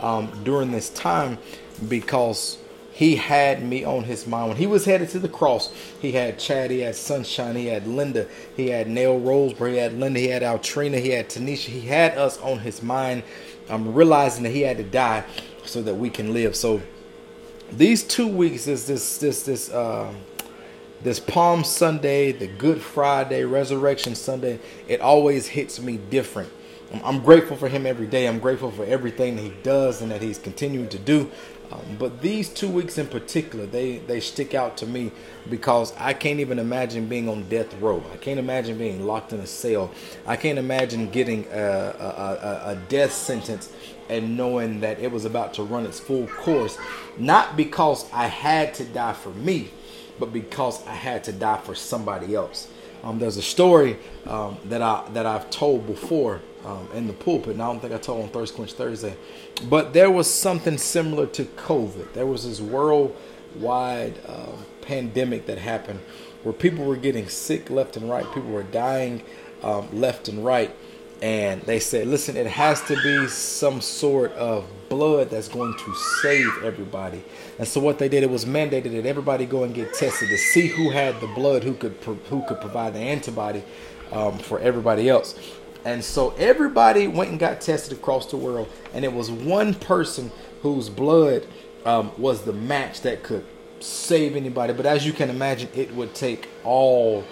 um, during this time because he had me on his mind. When he was headed to the cross, he had Chad, he had Sunshine, he had Linda, he had Nail Roseberry, he had Linda, he had Altrina, he had Tanisha. He had us on his mind, um, realizing that he had to die so that we can live. So these two weeks is this this this uh, this Palm Sunday, the Good Friday, Resurrection Sunday. It always hits me different. I'm grateful for him every day. I'm grateful for everything that he does and that he's continuing to do. Um, but these two weeks in particular, they they stick out to me because I can't even imagine being on death row. I can't imagine being locked in a cell. I can't imagine getting a, a, a, a death sentence and knowing that it was about to run its full course. Not because I had to die for me, but because I had to die for somebody else. Um, there's a story um, that I that I've told before um, in the pulpit, and I don't think I told on Thirst Quench Thursday. But there was something similar to COVID. There was this worldwide uh, pandemic that happened where people were getting sick left and right. People were dying um, left and right. And they said, listen, it has to be some sort of blood that's going to save everybody. And so what they did, it was mandated that everybody go and get tested to see who had the blood, who could who could provide the antibody um, for everybody else. And so everybody went and got tested across the world, and it was one person whose blood um, was the match that could save anybody. But as you can imagine, it would take all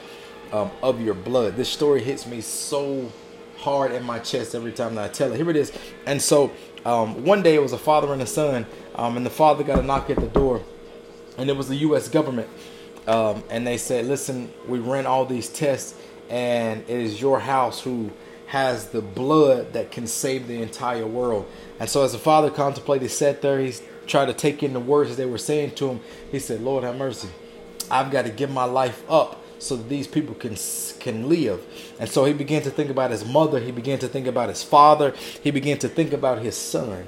um, of your blood. This story hits me so hard in my chest every time that I tell it. Here it is. And so um, one day it was a father and a son, um, and the father got a knock at the door, and it was the U.S. government. Um, and they said, "Listen, we ran all these tests, and it is your house who has the blood that can save the entire world. And so, as the father contemplated, he sat there, he tried to take in the words they were saying to him. He said, Lord, have mercy. I've got to give my life up so that these people can can live. And so he began to think about his mother. He began to think about his father. He began to think about his son.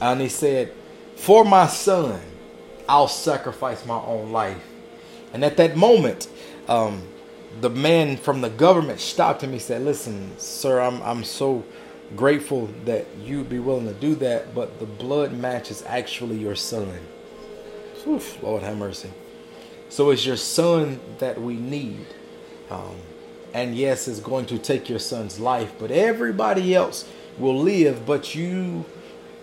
And he said, For my son, I'll sacrifice my own life. And at that moment, um, the man from the government stopped him. He said, "Listen, sir, I'm I'm so grateful that you'd be willing to do that, but the blood match is actually your son." Oof, Lord have mercy. So it's your son that we need. Um, and yes, it's going to take your son's life, but everybody else will live, but you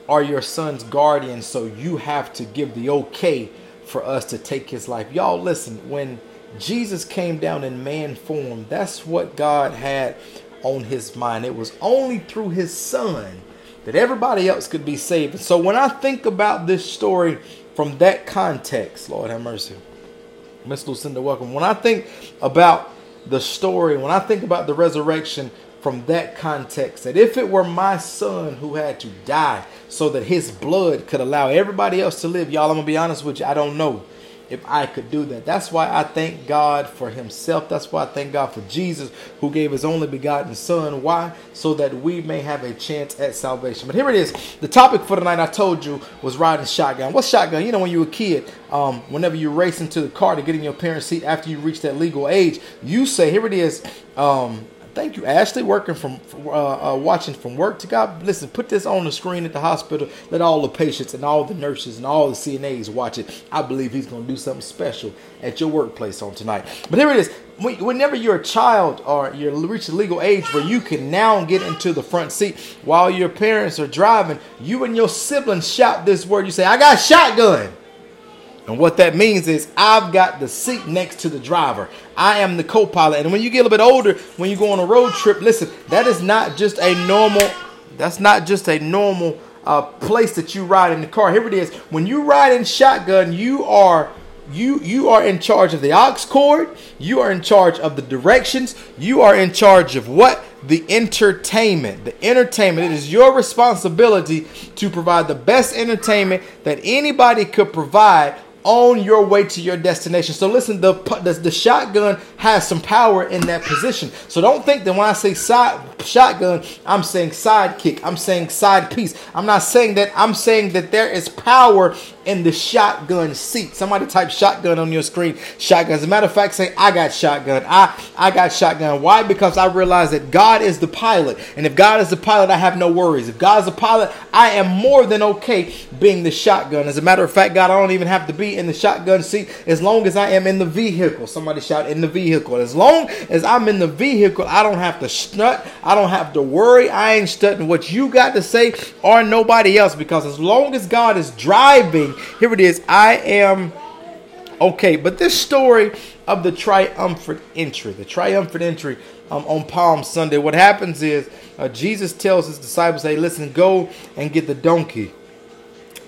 are your son's guardian, so you have to give the okay for us to take his life. Y'all listen, when Jesus came down in man form. That's what God had on his mind. It was only through his son that everybody else could be saved. And so when I think about this story from that context, Lord have mercy. Miss Lucinda, welcome. When I think about the story, when I think about the resurrection from that context, that if it were my son who had to die so that his blood could allow everybody else to live, y'all, I'm gonna be honest with you, I don't know if I could do that. That's why I thank God for Himself. That's why I thank God for Jesus who gave His only begotten Son. Why? So that we may have a chance at salvation. But here it is. The topic for tonight I told you was riding shotgun. What's shotgun? You know, when you were a kid, um, whenever you race into the car to get in your parents' seat after you reach that legal age, you say, here it is. Um, Thank you, Ashley, working from uh, uh, watching from work to God. Listen, put this on the screen at the hospital. Let all the patients and all the nurses and all the CNAs watch it. I believe He's going to do something special at your workplace on tonight. But here it is. Whenever you're a child or you reach the legal age where you can now get into the front seat while your parents are driving, you and your siblings shout this word. You say, "I got shotgun." And what that means is I've got the seat next to the driver. I am the co-pilot. And when you get a little bit older, when you go on a road trip, listen, that is not just a normal, that's not just a normal uh, place that you ride in the car. Here it is. When you ride in shotgun, you are you you are in charge of the aux cord. You are in charge of the directions. You are in charge of what? The entertainment. The entertainment. It is your responsibility to provide the best entertainment that anybody could provide on your way to your destination. So listen, the, the, the shotgun has some power in that position. So don't think that when I say side shotgun, I'm saying sidekick. I'm saying side piece. I'm not saying that. I'm saying that there is power in the shotgun seat. Somebody type shotgun on your screen. Shotgun. As a matter of fact, say I got shotgun. I I got shotgun. Why? Because I realize that God is the pilot, and if God is the pilot, I have no worries. If God is the pilot, I am more than okay being the shotgun. As a matter of fact, God, I don't even have to be in the shotgun seat as long as I am in the vehicle. Somebody shout in the vehicle. As long as I'm in the vehicle, I don't have to strut. I don't have to worry. I ain't strutting what you got to say or nobody else because as long as God is driving, here it is, I am okay. But this story of the triumphant entry, the triumphant entry um, on Palm Sunday, what happens is uh, Jesus tells his disciples, hey, listen, go and get the donkey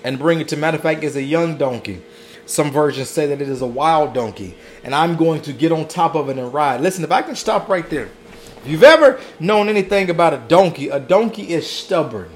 and bring it to. Matter of fact, it's a young donkey. Some versions say that it is a wild donkey, and I'm going to get on top of it and ride. Listen, if I can stop right there. If you've ever known anything about a donkey, a donkey is stubborn.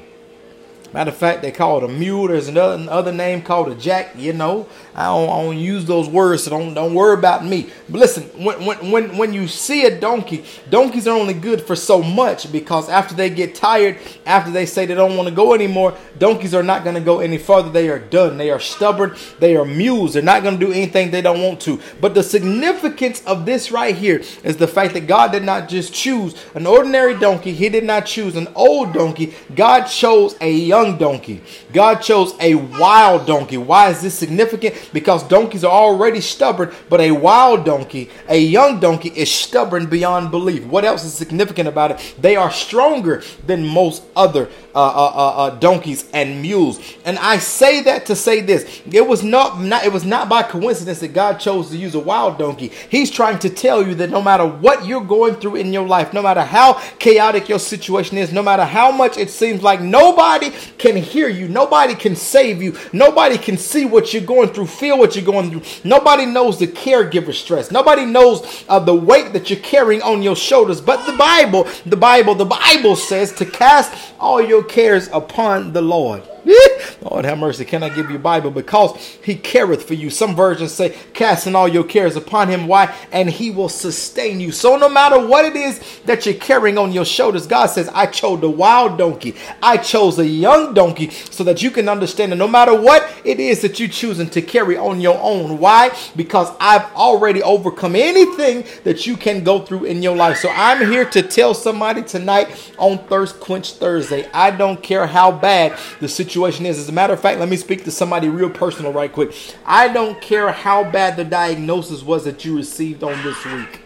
Matter of fact, they call it a mule. There's another, another name called a jack. You know, I don't, I don't, use those words, so don't don't worry about me. But listen, when when when when you see a donkey, donkeys are only good for so much because after they get tired, after they say they don't want to go anymore, donkeys are not going to go any further. They are done. They are stubborn. They are mules. They're not going to do anything they don't want to. But the significance of this right here is the fact that God did not just choose an ordinary donkey. He did not choose an old donkey. God chose a young young donkey. God chose a wild donkey. Why is this significant? Because donkeys are already stubborn, but a wild donkey, a young donkey, is stubborn beyond belief. What else is significant about it? They are stronger than most other uh, uh, uh, uh, donkeys and mules. And I say that to say this: it was not, not it was not by coincidence that God chose to use a wild donkey. He's trying to tell you that no matter what you're going through in your life, no matter how chaotic your situation is, no matter how much it seems like nobody can hear you, nobody can save you, nobody can see what you're going through, feel what you're going through. Nobody knows the caregiver stress. Nobody knows uh, the weight that you're carrying on your shoulders. But the Bible, the Bible, the Bible says to cast all your cares upon the Lord. Lord have mercy. Can I give you Bible? Because he careth for you. Some versions say, casting all your cares upon him. Why? And he will sustain you. So no matter what it is that you're carrying on your shoulders, God says, I chose the wild donkey. I chose a young donkey so that you can understand that no matter what it is that you're choosing to carry on your own. Why? Because I've already overcome anything that you can go through in your life. So I'm here to tell somebody tonight on Thirst Quench Thursday, I don't care how bad the situation is. As a matter of fact, let me speak to somebody real personal right quick. I don't care how bad the diagnosis was that you received on this week.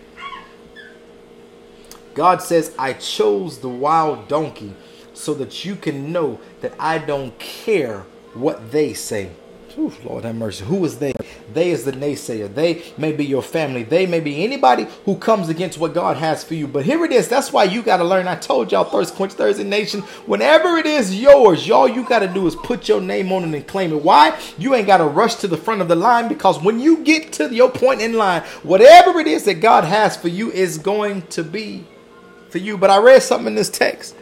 God says, I chose the wild donkey so that you can know that I don't care what they say. Lord have mercy. Who is they? They is the naysayer. They may be your family. They may be anybody who comes against what God has for you. But here it is. That's why you got to learn. I told y'all, Thirst Quench Thursday Nation, whenever it is yours, y'all you got to do is put your name on it and claim it. Why? You ain't got to rush to the front of the line because when you get to your point in line, whatever it is that God has for you is going to be for you. But I read something in this text.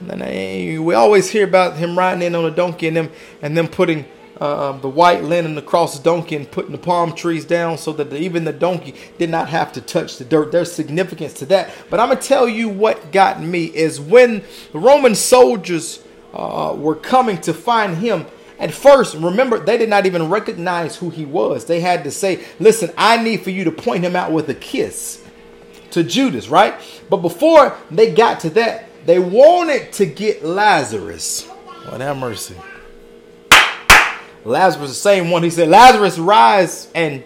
And we always hear about him riding in on a donkey and them and them putting uh, the white linen across the donkey and putting the palm trees down so that the, even the donkey did not have to touch the dirt. There's significance to that. But I'm to tell you what got me is when the Roman soldiers uh, were coming to find him. At first, remember, they did not even recognize who he was. They had to say, Listen, I need for you to point him out with a kiss to Judas, right? But before they got to that, they wanted to get Lazarus. Lord have mercy. Lazarus, the same one. He said, Lazarus, rise and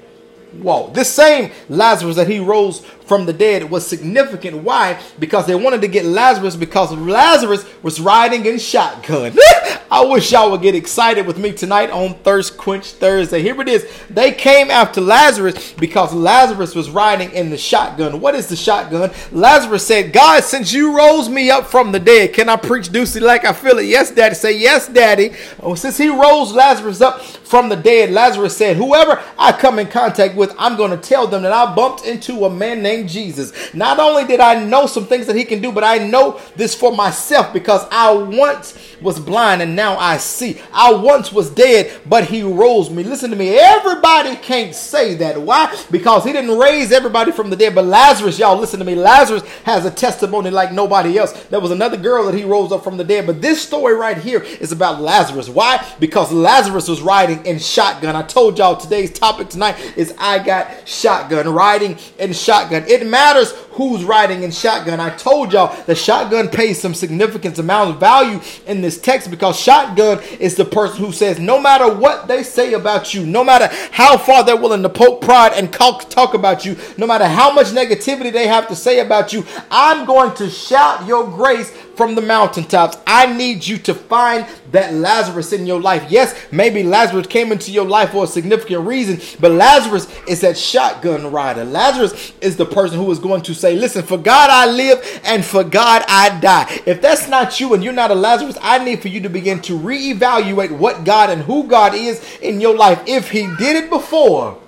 walk. This same Lazarus that he rose from the dead was significant. Why? Because they wanted to get Lazarus because Lazarus was riding in shotgun. I wish y'all would get excited with me tonight on Thirst Quench Thursday. Here it is. They came after Lazarus because Lazarus was riding in the shotgun. What is the shotgun? Lazarus said, God, since you rose me up from the dead, can I preach Deucey like I feel it? Yes, Daddy. Say, yes, Daddy. Oh, since he rose Lazarus up from the dead, Lazarus said, whoever I come in contact with, I'm going to tell them that I bumped into a man named Jesus. Not only did I know some things that he can do, but I know this for myself because I once was blind and now I see. I once was dead, but he rose me. Listen to me. Everybody can't say that. Why? Because he didn't raise everybody from the dead. But Lazarus, y'all, listen to me. Lazarus has a testimony like nobody else. There was another girl that he rose up from the dead. But this story right here is about Lazarus. Why? Because Lazarus was riding in shotgun. I told y'all today's topic tonight is I got shotgun, riding in shotgun. It matters who's riding in shotgun. I told y'all the shotgun pays some significant amount of value in this text because shotgun is the person who says, no matter what they say about you, no matter how far they're willing to poke pride and talk about you, no matter how much negativity they have to say about you, I'm going to shout your grace from the mountaintops. I need you to find that Lazarus in your life. Yes, maybe Lazarus came into your life for a significant reason, but Lazarus is that shotgun rider. Lazarus is the person who is going to say, Listen, for God I live and for God I die. If that's not you and you're not a Lazarus, I need for you to begin to reevaluate what God and who God is in your life. If He did it before,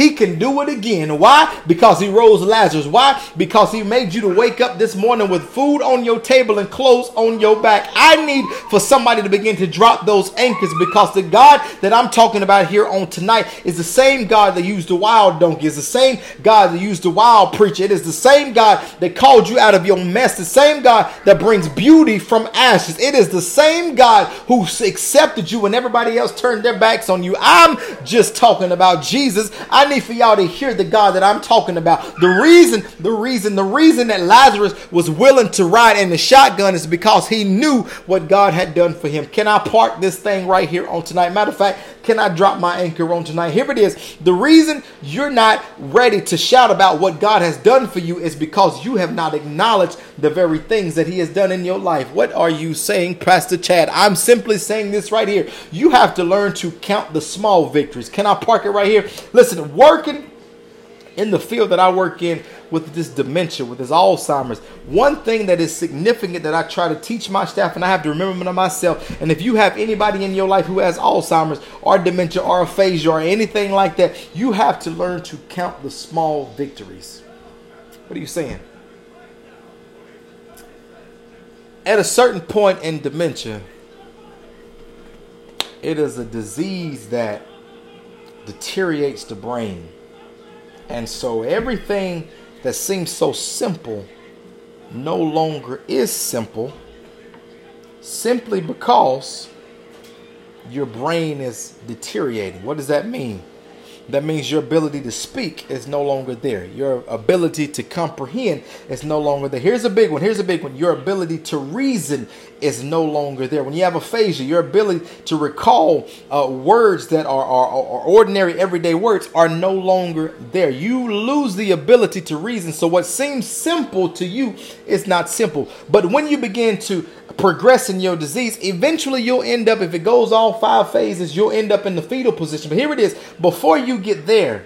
he can do it again. Why? Because he rose Lazarus. Why? Because he made you to wake up this morning with food on your table and clothes on your back. I need for somebody to begin to drop those anchors because the God that I'm talking about here on tonight is the same God that used the wild donkey. It's the same God that used the wild preacher. It is the same God that called you out of your mess. The same God that brings beauty from ashes. It is the same God who accepted you when everybody else turned their backs on you. I'm just talking about Jesus. I need for y'all to hear the God that I'm talking about. The reason, the reason, the reason that Lazarus was willing to ride in the shotgun is because he knew what God had done for him. Can I park this thing right here on tonight? Matter of fact, can I drop my anchor on tonight? Here it is. The reason you're not ready to shout about what God has done for you is because you have not acknowledged the very things that He has done in your life. What are you saying, Pastor Chad? I'm simply saying this right here. You have to learn to count the small victories. Can I park it right here? Listen, working in the field that I work in with this dementia, with this Alzheimer's, one thing that is significant that I try to teach my staff, and I have to remember to myself, and if you have anybody in your life who has Alzheimer's or dementia or aphasia or anything like that, you have to learn to count the small victories. What are you saying? At a certain point in dementia, it is a disease that deteriorates the brain and so everything that seems so simple no longer is simple simply because your brain is deteriorating. What does that mean? That means your ability to speak is no longer there. Your ability to comprehend is no longer there. Here's a big one. Here's a big one. Your ability to reason is no longer there. When you have aphasia, your ability to recall uh, words that are, are, are ordinary, everyday words are no longer there. You lose the ability to reason. So, what seems simple to you is not simple. But when you begin to progress in your disease, eventually you'll end up, if it goes all five phases, you'll end up in the fetal position. But here it is before you get there,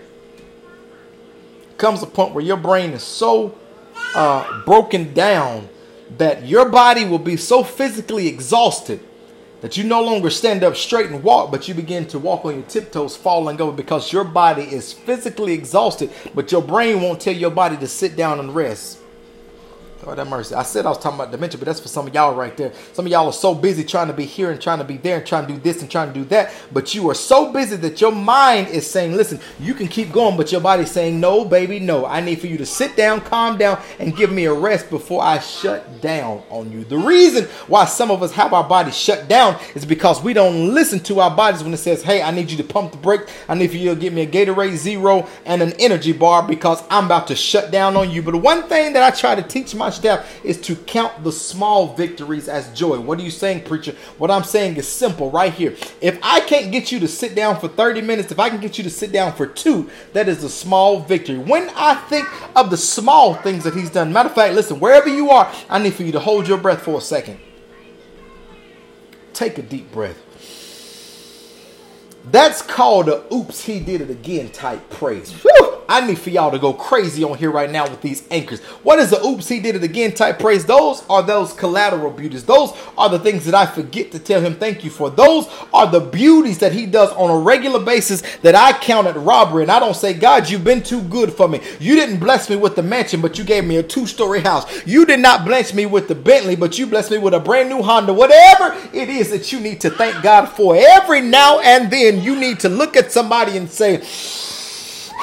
comes a point where your brain is so uh, broken down that your body will be so physically exhausted that you no longer stand up straight and walk, but you begin to walk on your tiptoes, falling over because your body is physically exhausted, but your brain won't tell your body to sit down and rest. Oh, Lord have mercy. I said I was talking about dementia, but that's for some of y'all right there. Some of y'all are so busy trying to be here and trying to be there and trying to do this and trying to do that. But you are so busy that your mind is saying, listen, you can keep going, but your body's saying, no, baby, no. I need for you to sit down, calm down, and give me a rest before I shut down on you. The reason why some of us have our bodies shut down is because we don't listen to our bodies when it says, hey, I need you to pump the brake. I need for you to give me a Gatorade Zero and an energy bar because I'm about to shut down on you. But one thing that I try to teach my step is to count the small victories as joy. What are you saying, preacher? What I'm saying is simple right here. If I can't get you to sit down for 30 minutes, if I can get you to sit down for two, that is a small victory. When I think of the small things that he's done, matter of fact, listen, wherever you are, I need for you to hold your breath for a second. Take a deep breath. That's called a oops, he did it again type praise. Whew. I need for y'all to go crazy on here right now with these anchors. What is the oops, he did it again type praise? Those are those collateral beauties. Those are the things that I forget to tell him thank you for. Those are the beauties that he does on a regular basis that I count at robbery. And I don't say, God, you've been too good for me. You didn't bless me with the mansion, but you gave me a two story house. You did not bless me with the Bentley, but you blessed me with a brand new Honda. Whatever it is that you need to thank God for, every now and then you need to look at somebody and say,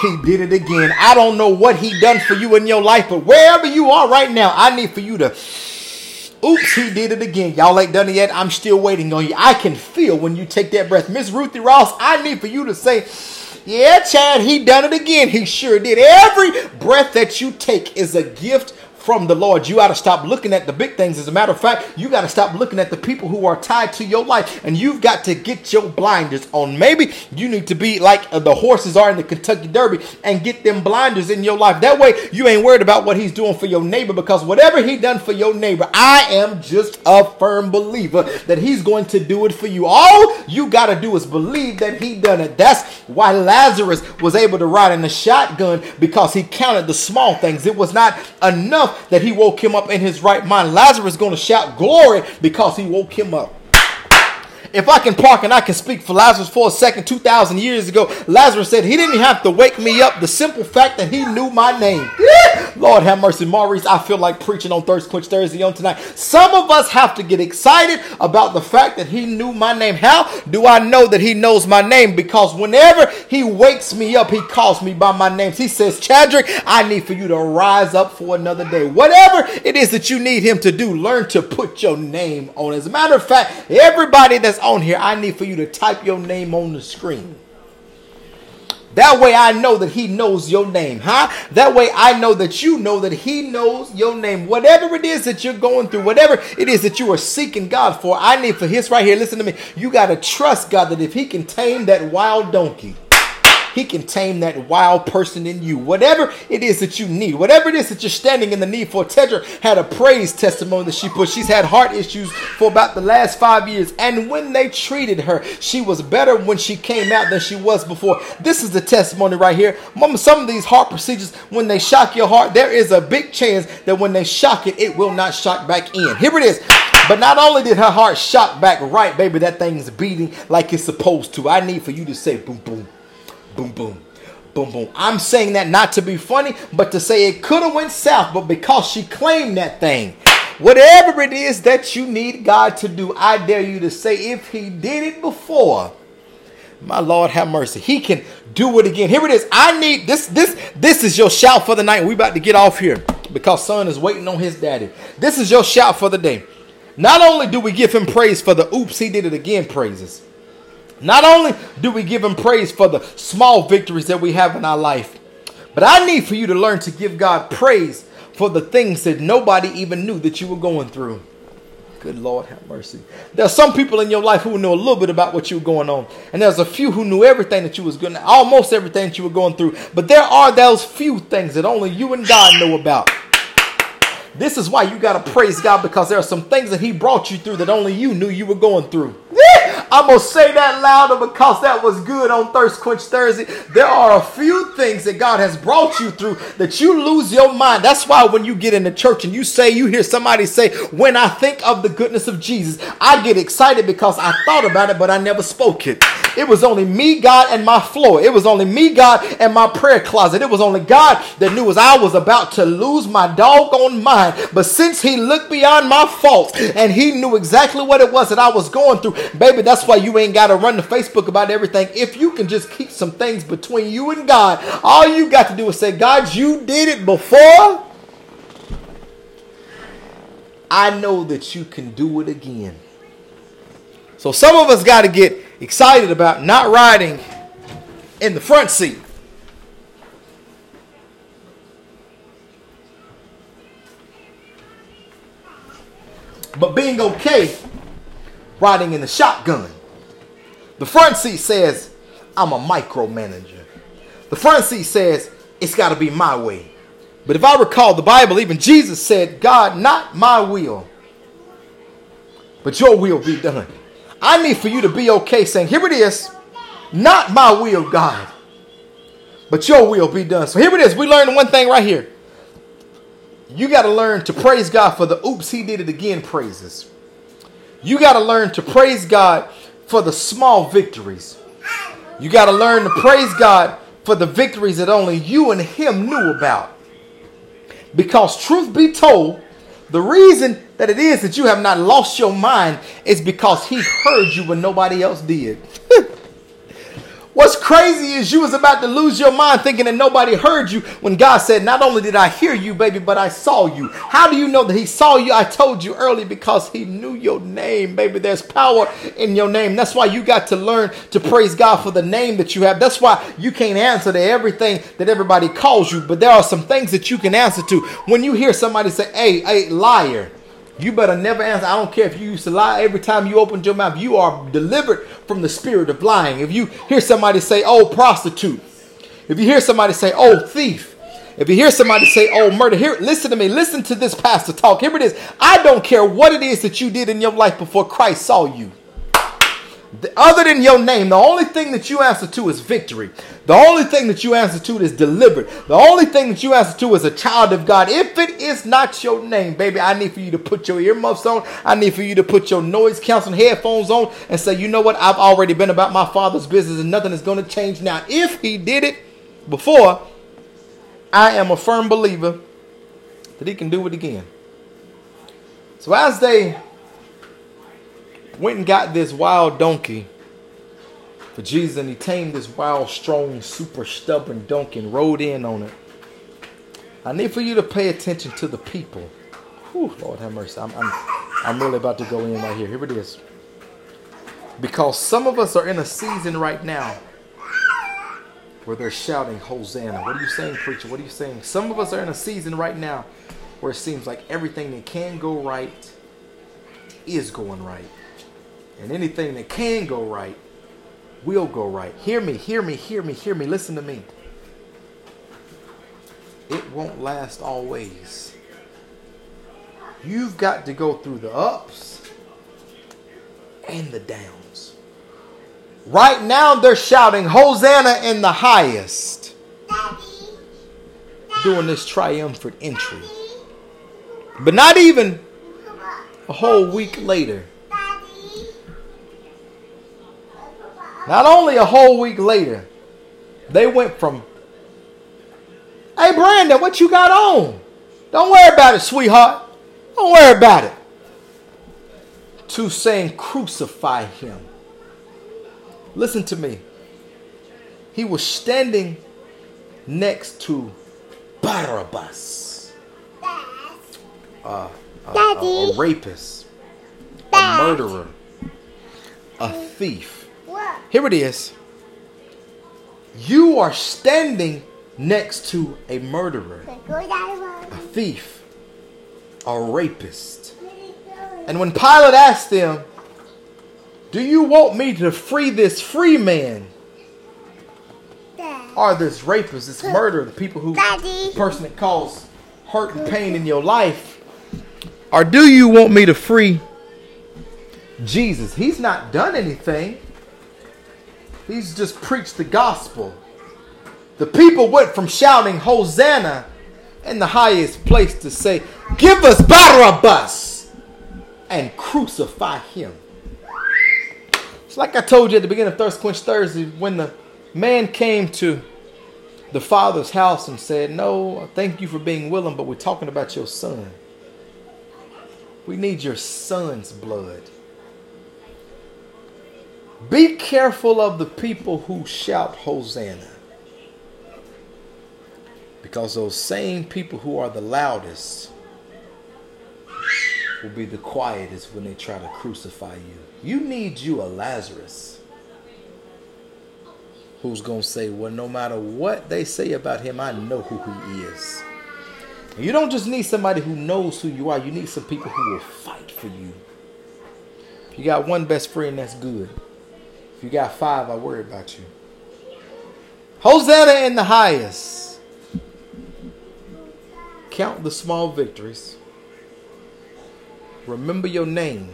he did it again. I don't know what he done for you in your life, but wherever you are right now, I need for you to Oops, he did it again. Y'all ain't done it yet. I'm still waiting on you. I can feel when you take that breath. Miss Ruthie Ross, I need for you to say, Yeah, Chad, he done it again. He sure did. Every breath that you take is a gift from the Lord. You got to stop looking at the big things. As a matter of fact, you got to stop looking at the people who are tied to your life, and you've got to get your blinders on. Maybe you need to be like uh, the horses are in the Kentucky Derby and get them blinders in your life. That way, you ain't worried about what he's doing for your neighbor because whatever he done for your neighbor, I am just a firm believer that he's going to do it for you. All you got to do is believe that he done it. That's why Lazarus was able to ride in a shotgun because he counted the small things. It was not enough that he woke him up in his right mind. Lazarus is going to shout glory because he woke him up. If I can park and I can speak for Lazarus for a second, 2,000 years ago, Lazarus said he didn't have to wake me up. The simple fact that he knew my name. Lord have mercy, Maurice. I feel like preaching on Thirst Quench Thursday on tonight. Some of us have to get excited about the fact that he knew my name. How do I know that he knows my name? Because whenever he wakes me up, he calls me by my name. He says, Chadrick, I need for you to rise up for another day. Whatever it is that you need him to do, learn to put your name on. As a matter of fact, everybody that's on here, I need for you to type your name on the screen. That way I know that he knows your name, huh? That way I know that you know that he knows your name. Whatever it is that you're going through, whatever it is that you are seeking God for, I need for his right here. Listen to me. You got to trust God that if he can tame that wild donkey, he can tame that wild person in you. Whatever it is that you need, whatever it is that you're standing in the need for. Tedra had a praise testimony that she put. She's had heart issues for about the last five years. And when they treated her, she was better when she came out than she was before. This is the testimony right here. Mama, some of these heart procedures, when they shock your heart, there is a big chance that when they shock it, it will not shock back in. Here it is. But not only did her heart shock back right, baby, that thing's beating like it's supposed to. I need for you to say boom, boom boom, boom, boom, boom. I'm saying that not to be funny, but to say it could have went south, but because she claimed that thing. Whatever it is that you need God to do, I dare you to say, if He did it before, my Lord have mercy. He can do it again. Here it is. I need this. This this is your shout for the night. We about to get off here because son is waiting on his daddy. This is your shout for the day. Not only do we give him praise for the oops, he did it again praises. Not only do we give him praise for the small victories that we have in our life, but I need for you to learn to give God praise for the things that nobody even knew that you were going through. Good Lord, have mercy. There are some people in your life who know a little bit about what you were going on, and there's a few who knew everything that you was going, almost everything that you were going through. But there are those few things that only you and God know about. This is why you got to praise God because there are some things that He brought you through that only you knew you were going through. I'm going to say that louder because that was good on Thirst Quench Thursday. There are a few things that God has brought you through that you lose your mind. That's why when you get in the church and you say, you hear somebody say, when I think of the goodness of Jesus, I get excited because I thought about it, but I never spoke it. It was only me, God, and my floor. It was only me, God, and my prayer closet. It was only God that knew as I was about to lose my doggone mind. But since He looked beyond my faults and He knew exactly what it was that I was going through, baby, that's why you ain't got to run to Facebook about everything. If you can just keep some things between you and God, all you got to do is say, God, you did it before. I know that you can do it again. So some of us got to get excited about not riding in the front seat. But being okay riding in the shotgun. The front seat says, I'm a micromanager. The front seat says, it's got to be my way. But if I recall the Bible, even Jesus said, God, not my will, but your will be done. I need for you to be okay saying, Here it is, not my will, God, but your will be done. So here it is. We learned one thing right here. You got to learn to praise God for the oops, he did it again praises. You got to learn to praise God for the small victories. You got to learn to praise God for the victories that only you and him knew about. Because truth be told, the reason that it is that you have not lost your mind is because he heard you when nobody else did. What's crazy is you was about to lose your mind thinking that nobody heard you when God said, Not only did I hear you, baby, but I saw you. How do you know that He saw you? I told you early because He knew your name, baby. There's power in your name. That's why you got to learn to praise God for the name that you have. That's why you can't answer to everything that everybody calls you, but there are some things that you can answer to. When you hear somebody say, Hey, hey, liar. You better never answer. I don't care if you used to lie every time you opened your mouth. You are delivered from the spirit of lying. If you hear somebody say, oh, prostitute. If you hear somebody say, oh, thief. If you hear somebody say, oh, murder, here, listen to me. Listen to this pastor talk. Here it is. I don't care what it is that you did in your life before Christ saw you. Other than your name, the only thing that you answer to is victory. The only thing that you answer to is delivered. The only thing that you answer to is a child of God. If it is not your name, baby, I need for you to put your earmuffs on. I need for you to put your noise canceling headphones on and say, you know what? I've already been about my father's business and nothing is going to change now. If he did it before, I am a firm believer that he can do it again. So as they went and got this wild donkey for Jesus, and he tamed this wild, strong, super stubborn donkey and rode in on it. I need for you to pay attention to the people. Whew, Lord have mercy. I'm, I'm, I'm really about to go in right here. Here it is. Because some of us are in a season right now where they're shouting, Hosanna. What are you saying, preacher? What are you saying? Some of us are in a season right now where it seems like everything that can go right is going right. And anything that can go right will go right. Hear me, hear me, hear me, hear me. Listen to me. It won't last always. You've got to go through the ups and the downs. Right now, they're shouting, Hosanna in the highest. Doing this triumphant entry. But not even a whole week later, Not only a whole week later, they went from, hey, Brandon, what you got on? Don't worry about it, sweetheart. Don't worry about it. To saying, crucify him. Listen to me. He was standing next to Barabbas, uh, a, a, a rapist, a murderer, a thief here it is. You are standing next to a murderer, a thief, a rapist. And when Pilate asked them, Do you want me to free this free man? Or this rapist, this murderer, the people who, the person that caused hurt and pain in your life? Or do you want me to free Jesus? He's not done anything. He's just preached the gospel. The people went from shouting Hosanna in the highest place to say, Give us Barabbas and crucify him. It's like I told you at the beginning of Thirst Quench Thursday when the man came to the father's house and said, No, thank you for being willing, but we're talking about your son. We need your son's blood. Be careful of the people who shout Hosanna. Because those same people who are the loudest will be the quietest when they try to crucify you. You need you a Lazarus who's going to say, Well, no matter what they say about him, I know who he is. And you don't just need somebody who knows who you are, you need some people who will fight for you. You got one best friend, that's good. If you got five, I worry about you. Hosanna in the highest. Count the small victories. Remember your name.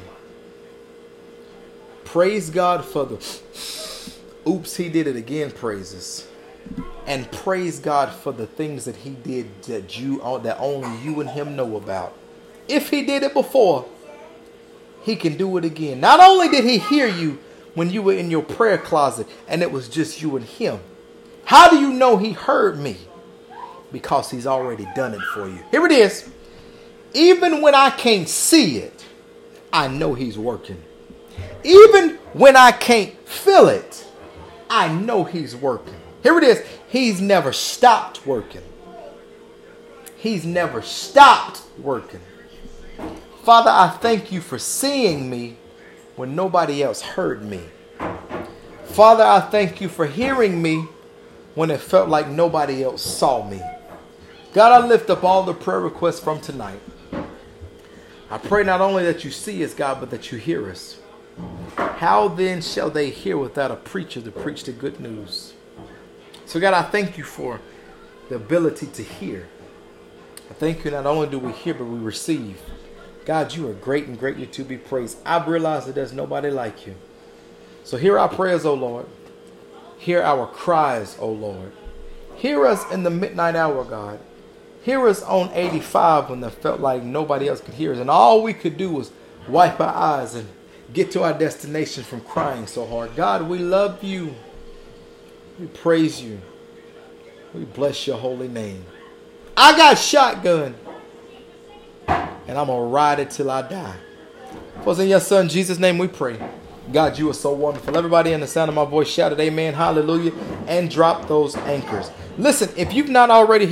Praise God for the oops, he did it again praises. and praise God for the things that he did that you that only you and him know about. If he did it before, he can do it again. Not only did he hear you when you were in your prayer closet and it was just you and him. How do you know he heard me? Because he's already done it for you. Here it is. Even when I can't see it, I know he's working. Even when I can't feel it, I know he's working. Here it is. He's never stopped working. He's never stopped working. Father, I thank you for seeing me when nobody else heard me. Father, I thank you for hearing me when it felt like nobody else saw me. God, I lift up all the prayer requests from tonight. I pray not only that you see us, God, but that you hear us. How then shall they hear without a preacher to preach the good news? So, God, I thank you for the ability to hear. I thank you not only do we hear, but we receive. God, you are great and greatly to be praised. I realize that there's nobody like you. So, hear our prayers, O Lord. Hear our cries, O Lord. Hear us in the midnight hour, God. Hear us on 85 when it felt like nobody else could hear us. And all we could do was wipe our eyes and get to our destination from crying so hard. God, we love you. We praise you. We bless your holy name. I got shotgun. And I'm going to ride it till I die. For in your son Jesus' name we pray. God, you are so wonderful. Everybody in the sound of my voice shouted amen, hallelujah, and drop those anchors. Listen, if you've not already